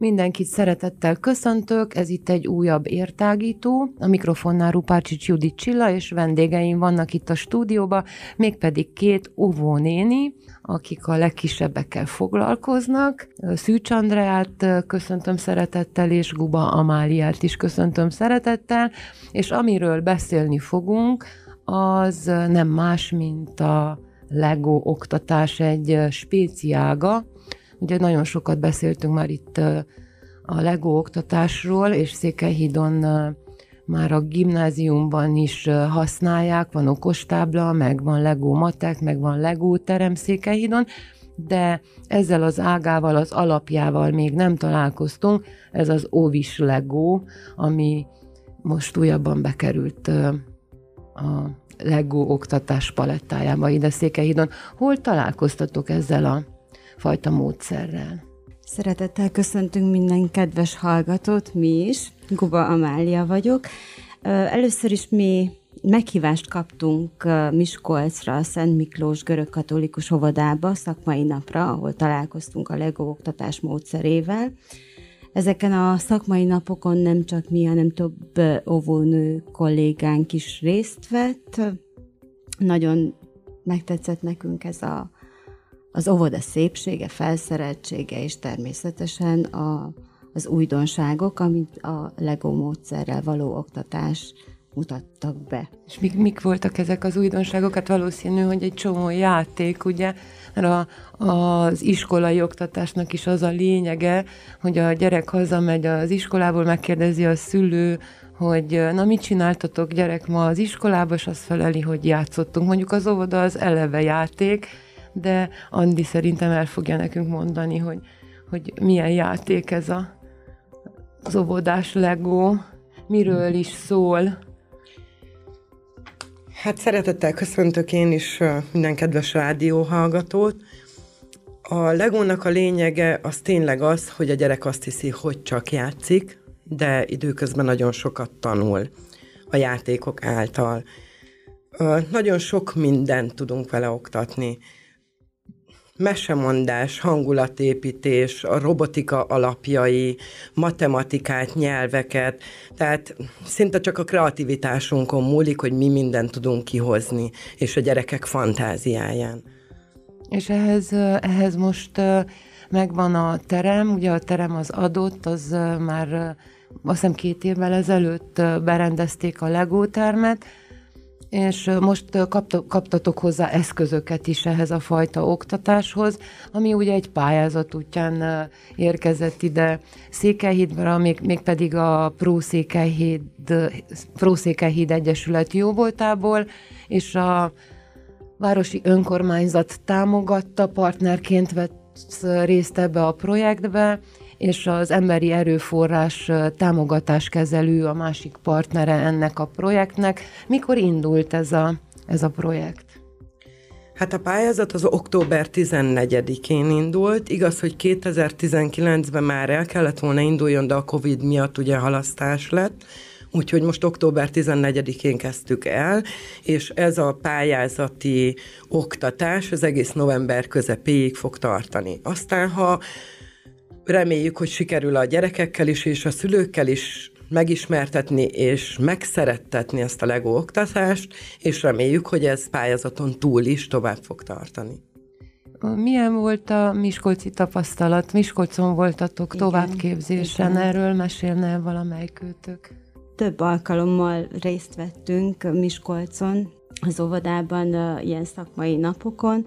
Mindenkit szeretettel köszöntök, ez itt egy újabb értágító. A mikrofonnál Rupácsics Judit Csilla, és vendégeim vannak itt a stúdióban, mégpedig két óvónéni, akik a legkisebbekkel foglalkoznak. Szűcs Andreát köszöntöm szeretettel, és Guba Amáliát is köszöntöm szeretettel, és amiről beszélni fogunk, az nem más, mint a Lego oktatás egy spéciága, Ugye nagyon sokat beszéltünk már itt a LEGO oktatásról, és Székelyhídon már a gimnáziumban is használják, van okostábla, meg van LEGO matek, meg van LEGO terem Székelyhídon, de ezzel az ágával, az alapjával még nem találkoztunk, ez az Ovis Lego, ami most újabban bekerült a Lego oktatás palettájába ide Székelyhídon. Hol találkoztatok ezzel a fajta módszerrel. Szeretettel köszöntünk minden kedves hallgatót, mi is. Guba Amália vagyok. Először is mi meghívást kaptunk Miskolcra, a Szent Miklós görög-katolikus óvodába, szakmai napra, ahol találkoztunk a LEGO oktatás módszerével. Ezeken a szakmai napokon nem csak mi, hanem több óvónő kollégánk is részt vett. Nagyon megtetszett nekünk ez a az óvoda szépsége, felszereltsége és természetesen a, az újdonságok, amit a LEGO módszerrel való oktatás mutattak be. És mik, mik voltak ezek az újdonságok? Hát valószínű, hogy egy csomó játék, ugye, mert a, az iskolai oktatásnak is az a lényege, hogy a gyerek hazamegy az iskolából, megkérdezi a szülő, hogy na mit csináltatok gyerek ma az iskolába, és azt feleli, hogy játszottunk. Mondjuk az óvoda az eleve játék, de Andi szerintem el fogja nekünk mondani, hogy, hogy milyen játék ez a, az óvodás Lego, miről is szól. Hát szeretettel köszöntök én is minden kedves rádióhallgatót. A Legónak a lényege az tényleg az, hogy a gyerek azt hiszi, hogy csak játszik, de időközben nagyon sokat tanul a játékok által. Nagyon sok mindent tudunk vele oktatni mesemondás, hangulatépítés, a robotika alapjai, matematikát, nyelveket, tehát szinte csak a kreativitásunkon múlik, hogy mi mindent tudunk kihozni, és a gyerekek fantáziáján. És ehhez, ehhez most megvan a terem, ugye a terem az adott, az már azt hiszem két évvel ezelőtt berendezték a Lego termet, és most kaptatok hozzá eszközöket is ehhez a fajta oktatáshoz, ami ugye egy pályázat útján érkezett ide Székelyhídra, még, még pedig a Pró Székelyhíd, Pró Székelyhíd Egyesület jóvoltából, és a városi önkormányzat támogatta, partnerként vett részt ebbe a projektbe, és az emberi erőforrás támogatáskezelő a másik partnere ennek a projektnek. Mikor indult ez a, ez a projekt? Hát a pályázat az október 14-én indult. Igaz, hogy 2019-ben már el kellett volna induljon, de a Covid miatt ugye halasztás lett. Úgyhogy most október 14-én kezdtük el, és ez a pályázati oktatás az egész november közepéig fog tartani. Aztán, ha Reméljük, hogy sikerül a gyerekekkel is és a szülőkkel is megismertetni és megszerettetni ezt a LEGO oktatást, és reméljük, hogy ez pályázaton túl is tovább fog tartani. Milyen volt a Miskolci tapasztalat? Miskolcon voltatok igen, továbbképzésen, igen. erről mesélne valamelyikőtök? Több alkalommal részt vettünk Miskolcon, az óvodában ilyen szakmai napokon,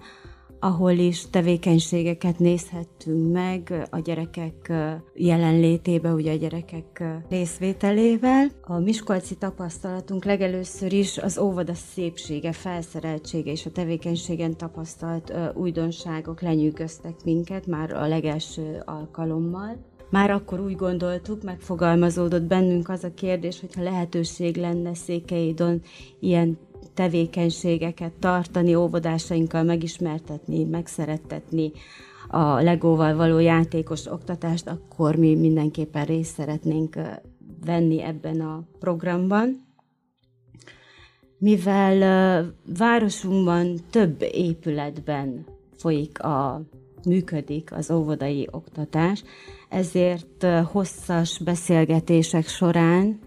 ahol is tevékenységeket nézhettünk meg a gyerekek jelenlétébe, ugye a gyerekek részvételével. A Miskolci tapasztalatunk legelőször is az óvoda szépsége, felszereltsége és a tevékenységen tapasztalt újdonságok lenyűgöztek minket már a legelső alkalommal. Már akkor úgy gondoltuk, megfogalmazódott bennünk az a kérdés, hogyha lehetőség lenne Székelyidon ilyen tevékenységeket tartani, óvodásainkkal megismertetni, megszerettetni a legóval való játékos oktatást, akkor mi mindenképpen részt szeretnénk venni ebben a programban. Mivel városunkban több épületben folyik a működik az óvodai oktatás, ezért hosszas beszélgetések során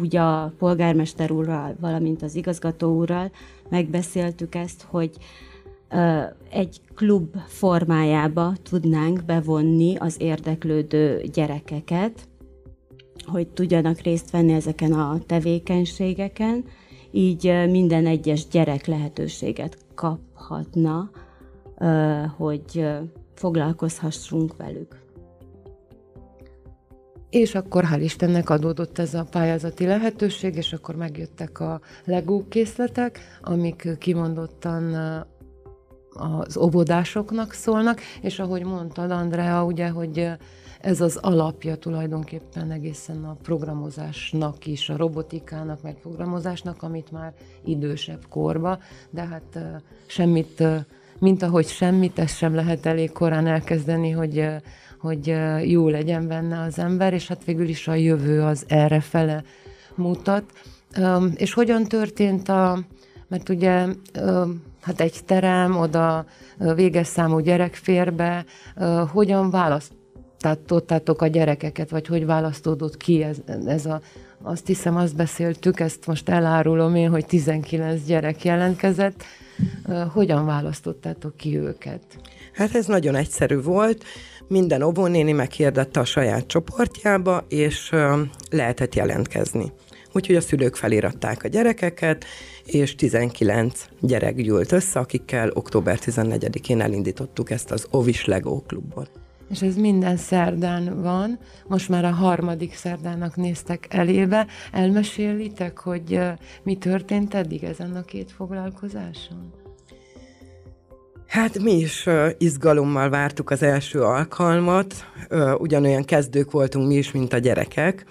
úgy a polgármester úrral, valamint az igazgató úrral megbeszéltük ezt, hogy egy klub formájába tudnánk bevonni az érdeklődő gyerekeket, hogy tudjanak részt venni ezeken a tevékenységeken, így minden egyes gyerek lehetőséget kaphatna, hogy foglalkozhassunk velük. És akkor hál' Istennek adódott ez a pályázati lehetőség, és akkor megjöttek a legó készletek, amik kimondottan az óvodásoknak szólnak, és ahogy mondtad, Andrea, ugye, hogy ez az alapja tulajdonképpen egészen a programozásnak is, a robotikának, meg programozásnak, amit már idősebb korba, de hát semmit, mint ahogy semmit, ezt sem lehet elég korán elkezdeni, hogy hogy jó legyen benne az ember, és hát végül is a jövő az erre fele mutat. És hogyan történt a, mert ugye hát egy terem, oda véges számú gyerek fér be, hogyan választottátok a gyerekeket, vagy hogy választódott ki ez, ez a, azt hiszem, azt beszéltük, ezt most elárulom én, hogy 19 gyerek jelentkezett, hogyan választottátok ki őket? Hát ez nagyon egyszerű volt minden óvónéni meghirdette a saját csoportjába, és lehetett jelentkezni. Úgyhogy a szülők feliratták a gyerekeket, és 19 gyerek gyűlt össze, akikkel október 14-én elindítottuk ezt az Ovis Lego klubot. És ez minden szerdán van, most már a harmadik szerdának néztek elébe. Elmesélitek, hogy mi történt eddig ezen a két foglalkozáson? Hát mi is uh, izgalommal vártuk az első alkalmat, uh, ugyanolyan kezdők voltunk mi is, mint a gyerekek.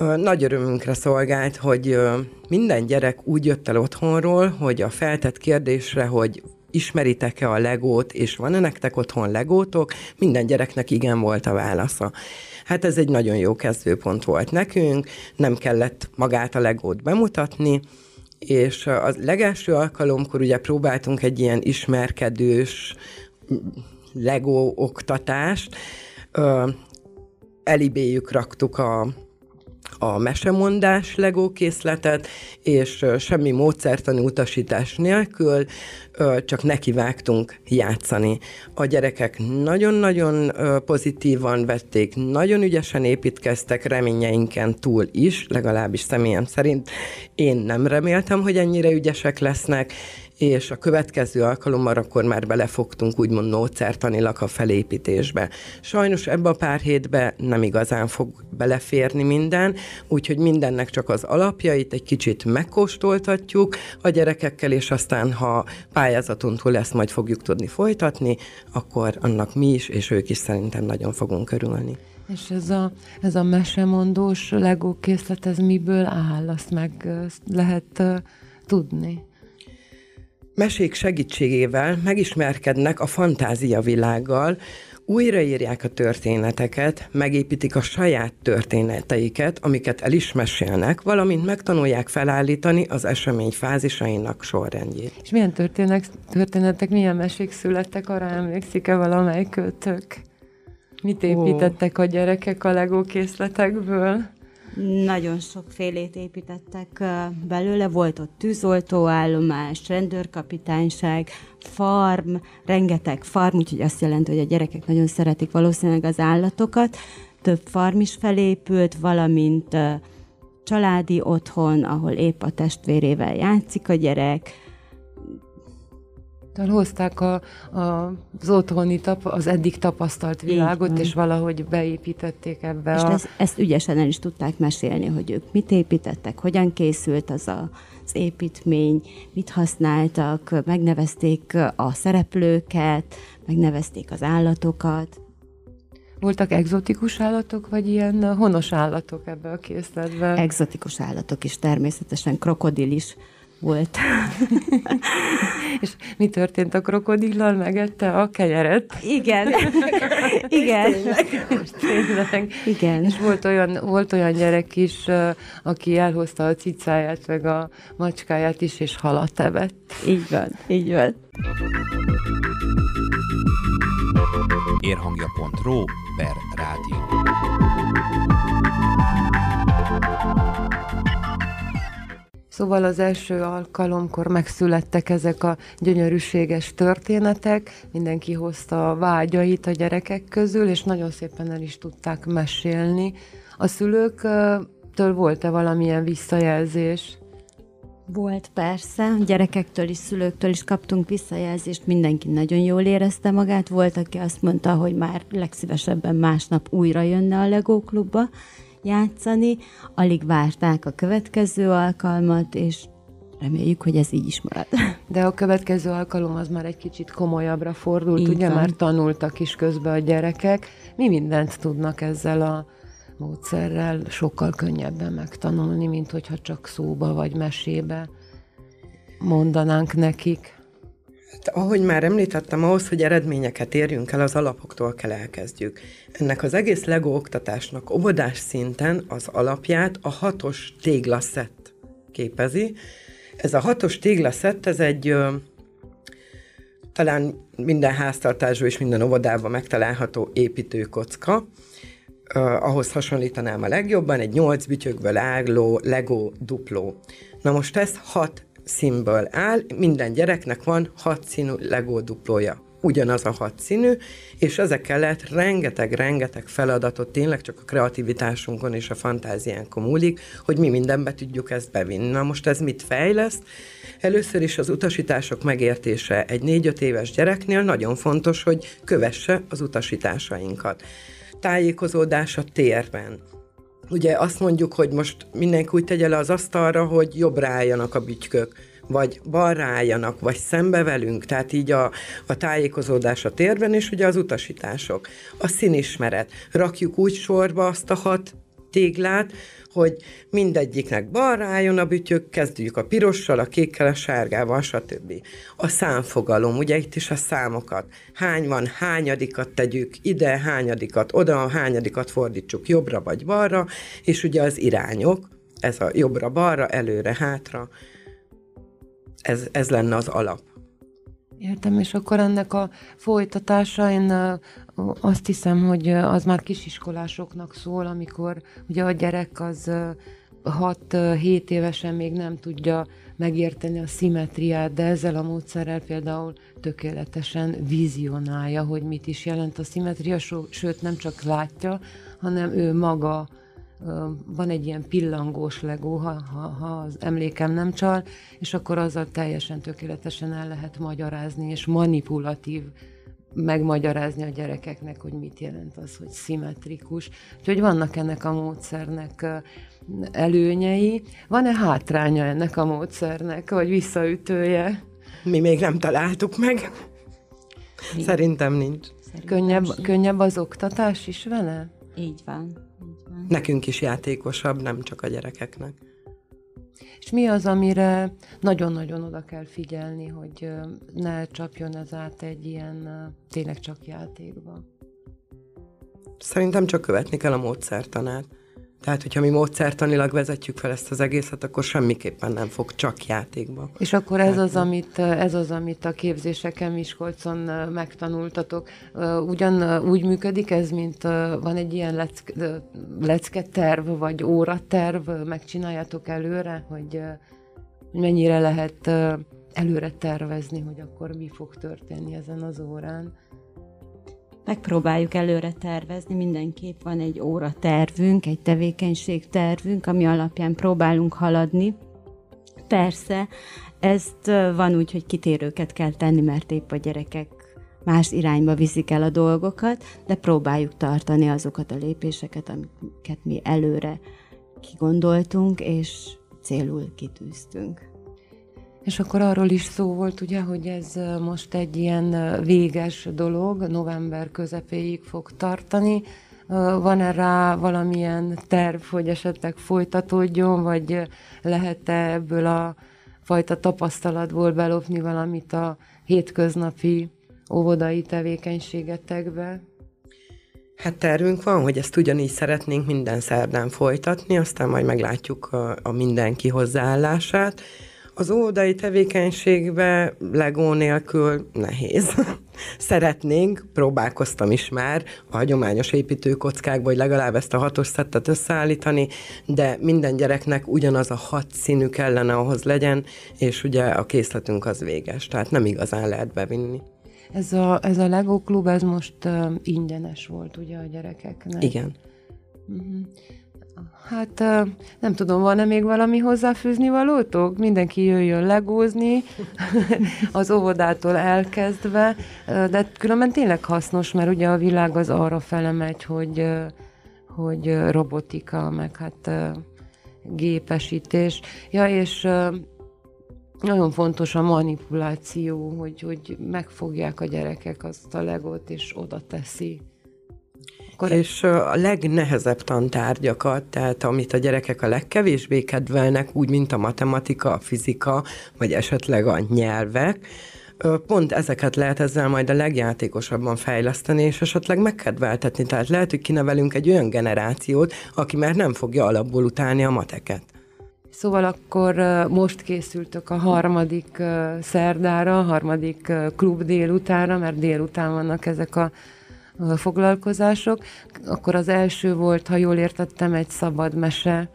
Uh, nagy örömünkre szolgált, hogy uh, minden gyerek úgy jött el otthonról, hogy a feltett kérdésre, hogy ismeritek-e a legót, és van-e nektek otthon legótok, minden gyereknek igen volt a válasza. Hát ez egy nagyon jó kezdőpont volt nekünk, nem kellett magát a legót bemutatni, és a legelső alkalomkor ugye próbáltunk egy ilyen ismerkedős Lego oktatást, elibéjük raktuk a a mesemondás Lego készletet, és semmi módszertani utasítás nélkül csak nekivágtunk játszani. A gyerekek nagyon-nagyon pozitívan vették, nagyon ügyesen építkeztek reményeinken túl is, legalábbis személyem szerint. Én nem reméltem, hogy ennyire ügyesek lesznek, és a következő alkalommal akkor már belefogtunk úgymond módszertanilag a felépítésbe. Sajnos ebbe a pár hétbe nem igazán fog beleférni minden, úgyhogy mindennek csak az alapjait egy kicsit megkóstoltatjuk a gyerekekkel, és aztán, ha pályázaton túl lesz, majd fogjuk tudni folytatni, akkor annak mi is, és ők is szerintem nagyon fogunk örülni. És ez a, ez a mesemondós Lego készlet, ez miből áll? Azt meg lehet tudni? Mesék segítségével megismerkednek a fantázia világgal, újraírják a történeteket, megépítik a saját történeteiket, amiket el is mesélnek, valamint megtanulják felállítani az esemény fázisainak sorrendjét. És milyen történetek, történetek milyen mesék születtek, arra emlékszik-e valamelyik kötök? Mit építettek a gyerekek a Lego készletekből? Nagyon sokfélét építettek belőle, volt ott tűzoltóállomás, rendőrkapitányság, farm, rengeteg farm, úgyhogy azt jelenti, hogy a gyerekek nagyon szeretik valószínűleg az állatokat. Több farm is felépült, valamint családi otthon, ahol épp a testvérével játszik a gyerek, hozták a, a, az otthoni, tap, az eddig tapasztalt világot, és valahogy beépítették ebbe és a... ezt, ezt ügyesen el is tudták mesélni, hogy ők mit építettek, hogyan készült az a, az építmény, mit használtak, megnevezték a szereplőket, megnevezték az állatokat. Voltak egzotikus állatok, vagy ilyen honos állatok ebbe a készletbe? Egzotikus állatok is, természetesen krokodil is volt. És mi történt a krokodillal? Megette a kenyeret? Igen. Igen. Tényleg. Igen. És volt olyan, volt olyan gyerek is, aki elhozta a cicáját, meg a macskáját is, és halat evett. Így van, így van. Érhangja.ro per rádió. Szóval az első alkalomkor megszülettek ezek a gyönyörűséges történetek, mindenki hozta a vágyait a gyerekek közül, és nagyon szépen el is tudták mesélni. A szülőktől volt-e valamilyen visszajelzés? Volt persze, gyerekektől is, szülőktől is kaptunk visszajelzést, mindenki nagyon jól érezte magát, volt, aki azt mondta, hogy már legszívesebben másnap újra jönne a Lego klubba játszani, alig várták a következő alkalmat, és reméljük, hogy ez így is marad. De a következő alkalom az már egy kicsit komolyabbra fordult, Így ugye van. már tanultak is közben a gyerekek. Mi mindent tudnak ezzel a módszerrel sokkal könnyebben megtanulni, mint hogyha csak szóba vagy mesébe mondanánk nekik. Hát, ahogy már említettem, ahhoz, hogy eredményeket érjünk el, az alapoktól kell elkezdjük. Ennek az egész LEGO oktatásnak óvodás szinten az alapját a hatos téglaszett képezi. Ez a hatos téglaszett, ez egy ö, talán minden háztartásban és minden óvodában megtalálható építőkocka, Uh, ahhoz hasonlítanám a legjobban, egy nyolc bütyökből álló Lego dupló. Na most ez hat színből áll, minden gyereknek van hat színű Lego duplója. Ugyanaz a hat színű, és ezekkel lehet rengeteg-rengeteg feladatot, tényleg csak a kreativitásunkon és a fantáziánkon múlik, hogy mi mindenbe tudjuk ezt bevinni. Na most ez mit fejleszt? Először is az utasítások megértése egy négy-öt éves gyereknél nagyon fontos, hogy kövesse az utasításainkat tájékozódás a térben. Ugye azt mondjuk, hogy most mindenki úgy tegye le az asztalra, hogy jobbra álljanak a bütykök, vagy balra álljanak, vagy szembe velünk, tehát így a, a tájékozódás a térben, és ugye az utasítások. A színismeret. Rakjuk úgy sorba azt a hat téglát, hogy mindegyiknek balra álljon a bütyök, kezdjük a pirossal, a kékkel, a sárgával, stb. A számfogalom, ugye itt is a számokat. Hány van, hányadikat tegyük ide, hányadikat oda, hányadikat fordítsuk jobbra vagy balra, és ugye az irányok, ez a jobbra-balra, előre-hátra, ez, ez lenne az alap. Értem, és akkor ennek a folytatása, én azt hiszem, hogy az már kisiskolásoknak szól, amikor ugye a gyerek az 6-7 évesen még nem tudja megérteni a szimetriát, de ezzel a módszerrel például tökéletesen vizionálja, hogy mit is jelent a szimetria, sőt nem csak látja, hanem ő maga van egy ilyen pillangós legó, ha, ha, ha az emlékem nem csal, és akkor azzal teljesen tökéletesen el lehet magyarázni, és manipulatív megmagyarázni a gyerekeknek, hogy mit jelent az, hogy szimmetrikus. Úgyhogy vannak ennek a módszernek előnyei. Van-e hátránya ennek a módszernek, vagy visszaütője? Mi még nem találtuk meg. Mi? Szerintem nincs. Szerintem könnyebb, könnyebb az oktatás is vele? Így van. Nekünk is játékosabb, nem csak a gyerekeknek. És mi az, amire nagyon-nagyon oda kell figyelni, hogy ne csapjon ez át egy ilyen tényleg csak játékba? Szerintem csak követni kell a módszertanát. Tehát, hogyha mi módszertanilag vezetjük fel ezt az egészet, akkor semmiképpen nem fog csak játékba. És akkor ez az, amit, ez az, amit a képzéseken Miskolcon megtanultatok. Ugyan úgy működik ez, mint van egy ilyen lecke, lecke terv, vagy óraterv, megcsináljátok előre, hogy mennyire lehet előre tervezni, hogy akkor mi fog történni ezen az órán megpróbáljuk előre tervezni, mindenképp van egy óra tervünk, egy tevékenység tervünk, ami alapján próbálunk haladni. Persze, ezt van úgy, hogy kitérőket kell tenni, mert épp a gyerekek más irányba viszik el a dolgokat, de próbáljuk tartani azokat a lépéseket, amiket mi előre kigondoltunk, és célul kitűztünk. És akkor arról is szó volt, ugye, hogy ez most egy ilyen véges dolog, november közepéig fog tartani. Van-e rá valamilyen terv, hogy esetleg folytatódjon, vagy lehet-e ebből a fajta tapasztalatból belopni valamit a hétköznapi óvodai tevékenységetekbe? Hát tervünk van, hogy ezt ugyanígy szeretnénk minden szerdán folytatni, aztán majd meglátjuk a, a mindenki hozzáállását. Az óvodai tevékenységbe legó nélkül nehéz. Szeretnénk, próbálkoztam is már a hagyományos építőkockákba, hogy legalább ezt a hatos szettet összeállítani, de minden gyereknek ugyanaz a hat színű kellene ahhoz legyen, és ugye a készletünk az véges, tehát nem igazán lehet bevinni. Ez a, ez a Lego klub, ez most uh, ingyenes volt ugye a gyerekeknek? Igen. Uh-huh. Hát nem tudom, van-e még valami hozzáfűzni valótok? Mindenki jöjjön legózni, az óvodától elkezdve, de különben tényleg hasznos, mert ugye a világ az arra fele megy, hogy, hogy robotika, meg hát gépesítés. Ja, és nagyon fontos a manipuláció, hogy, hogy megfogják a gyerekek azt a legót, és oda teszi akkor és a legnehezebb tantárgyakat, tehát amit a gyerekek a legkevésbé kedvelnek, úgy, mint a matematika, a fizika, vagy esetleg a nyelvek, pont ezeket lehet ezzel majd a legjátékosabban fejleszteni, és esetleg megkedveltetni. Tehát lehet, hogy kinevelünk egy olyan generációt, aki már nem fogja alapból utálni a mateket. Szóval akkor most készültök a harmadik szerdára, a harmadik klub délutára, mert délután vannak ezek a foglalkozások. Akkor az első volt, ha jól értettem, egy szabad mese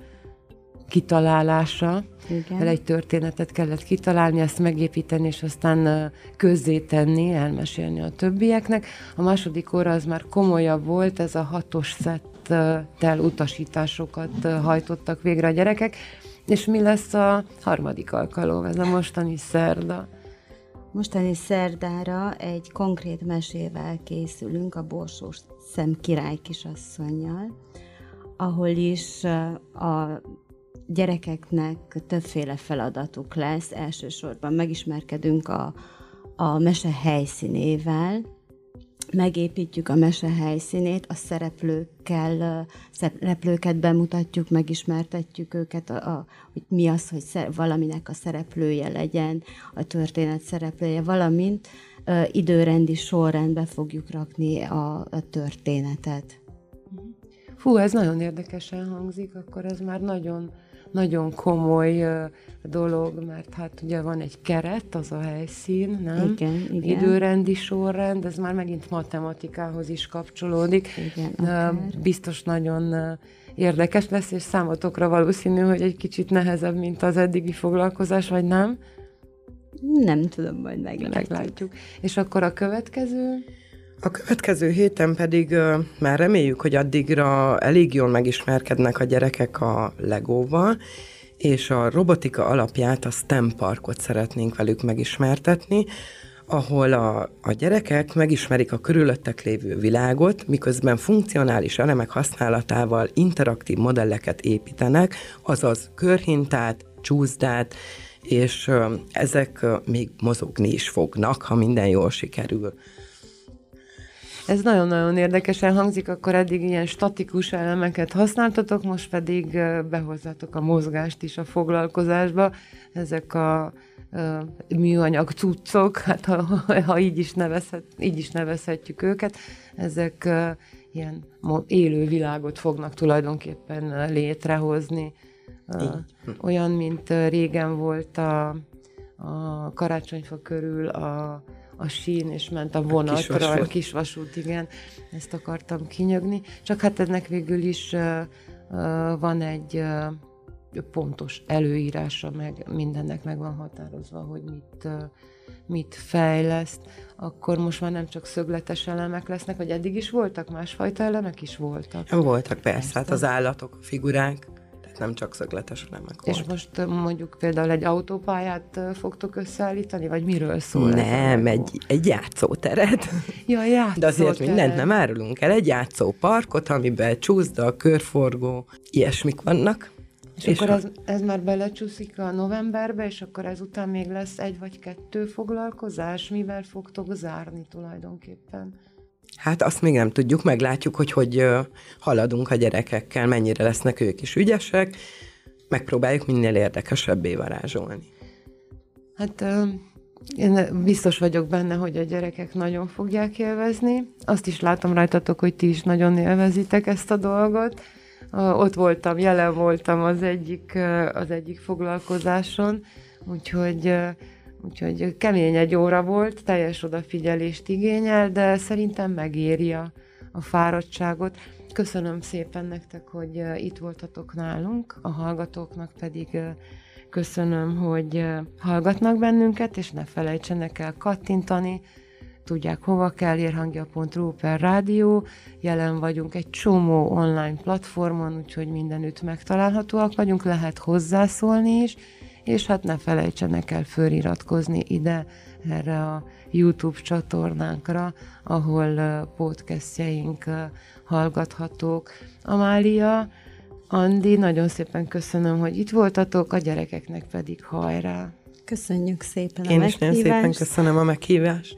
kitalálása. Igen. egy történetet kellett kitalálni, ezt megépíteni, és aztán közzétenni, elmesélni a többieknek. A második óra az már komolyabb volt, ez a hatos szettel utasításokat hajtottak végre a gyerekek. És mi lesz a harmadik alkalom, ez a mostani szerda? Mostani szerdára egy konkrét mesével készülünk a Borsós Szem király kisasszonyjal, ahol is a gyerekeknek többféle feladatuk lesz. Elsősorban megismerkedünk a, a mese helyszínével, megépítjük a mese helyszínét, a szereplőkkel, szereplőket bemutatjuk, megismertetjük őket, a, a, hogy mi az, hogy szer, valaminek a szereplője legyen, a történet szereplője, valamint ö, időrendi sorrendbe fogjuk rakni a, a történetet. Fú, ez nagyon érdekesen hangzik, akkor ez már nagyon nagyon komoly dolog, mert hát ugye van egy keret, az a helyszín, nem? Igen, igen. Időrendi sorrend, ez már megint matematikához is kapcsolódik. Igen, akár. Biztos nagyon érdekes lesz, és számotokra valószínű, hogy egy kicsit nehezebb, mint az eddigi foglalkozás, vagy nem? Nem tudom, majd meglátjuk. meglátjuk. És akkor a következő? A következő héten pedig már reméljük, hogy addigra elég jól megismerkednek a gyerekek a legóval, és a robotika alapját, a STEM parkot szeretnénk velük megismertetni, ahol a, a gyerekek megismerik a körülöttek lévő világot, miközben funkcionális elemek használatával interaktív modelleket építenek, azaz körhintát, csúszdát, és ezek még mozogni is fognak, ha minden jól sikerül. Ez nagyon-nagyon érdekesen hangzik, akkor eddig ilyen statikus elemeket használtatok, most pedig behozzátok a mozgást is a foglalkozásba. Ezek a műanyag cuccok, hát ha, ha így, is nevezhet, így is nevezhetjük őket, ezek ilyen élő világot fognak tulajdonképpen létrehozni. Olyan, mint régen volt a, a karácsonyfa körül a a sín, és ment a vonatra, a kisvasút, a kisvasút igen, ezt akartam kinyögni. Csak hát ennek végül is uh, uh, van egy uh, pontos előírása, meg mindennek meg van határozva, hogy mit, mit fejleszt, akkor most már nem csak szögletes elemek lesznek, vagy eddig is voltak, másfajta elemek is voltak? Voltak persze, persze. hát az állatok, a figurák, nem csak szögletes remek És volt. most mondjuk például egy autópályát fogtok összeállítani, vagy miről szól? Nem, egy, egy játszóteret. Ja, játszóteret. De azért mindent nem árulunk el. Egy játszóparkot, amiben csúszda, körforgó, ilyesmik vannak. És, és akkor ez, ez már belecsúszik a novemberbe, és akkor ezután még lesz egy vagy kettő foglalkozás, mivel fogtok zárni tulajdonképpen? Hát azt még nem tudjuk, meglátjuk, hogy hogy haladunk a gyerekekkel, mennyire lesznek ők is ügyesek, megpróbáljuk minél érdekesebbé varázsolni. Hát én biztos vagyok benne, hogy a gyerekek nagyon fogják élvezni. Azt is látom rajtatok, hogy ti is nagyon élvezitek ezt a dolgot. Ott voltam, jelen voltam az egyik, az egyik foglalkozáson, úgyhogy Úgyhogy kemény egy óra volt, teljes odafigyelést igényel, de szerintem megéri a, a fáradtságot. Köszönöm szépen nektek, hogy itt voltatok nálunk, a hallgatóknak pedig köszönöm, hogy hallgatnak bennünket, és ne felejtsenek el kattintani, tudják hova kell, érhangja.ru per rádió, jelen vagyunk egy csomó online platformon, úgyhogy mindenütt megtalálhatóak vagyunk, lehet hozzászólni is, és hát ne felejtsenek el föliratkozni ide, erre a YouTube csatornánkra, ahol podcastjeink hallgathatók. Amália, Andi, nagyon szépen köszönöm, hogy itt voltatok, a gyerekeknek pedig hajrá! Köszönjük szépen Én a is nagyon szépen köszönöm a meghívást.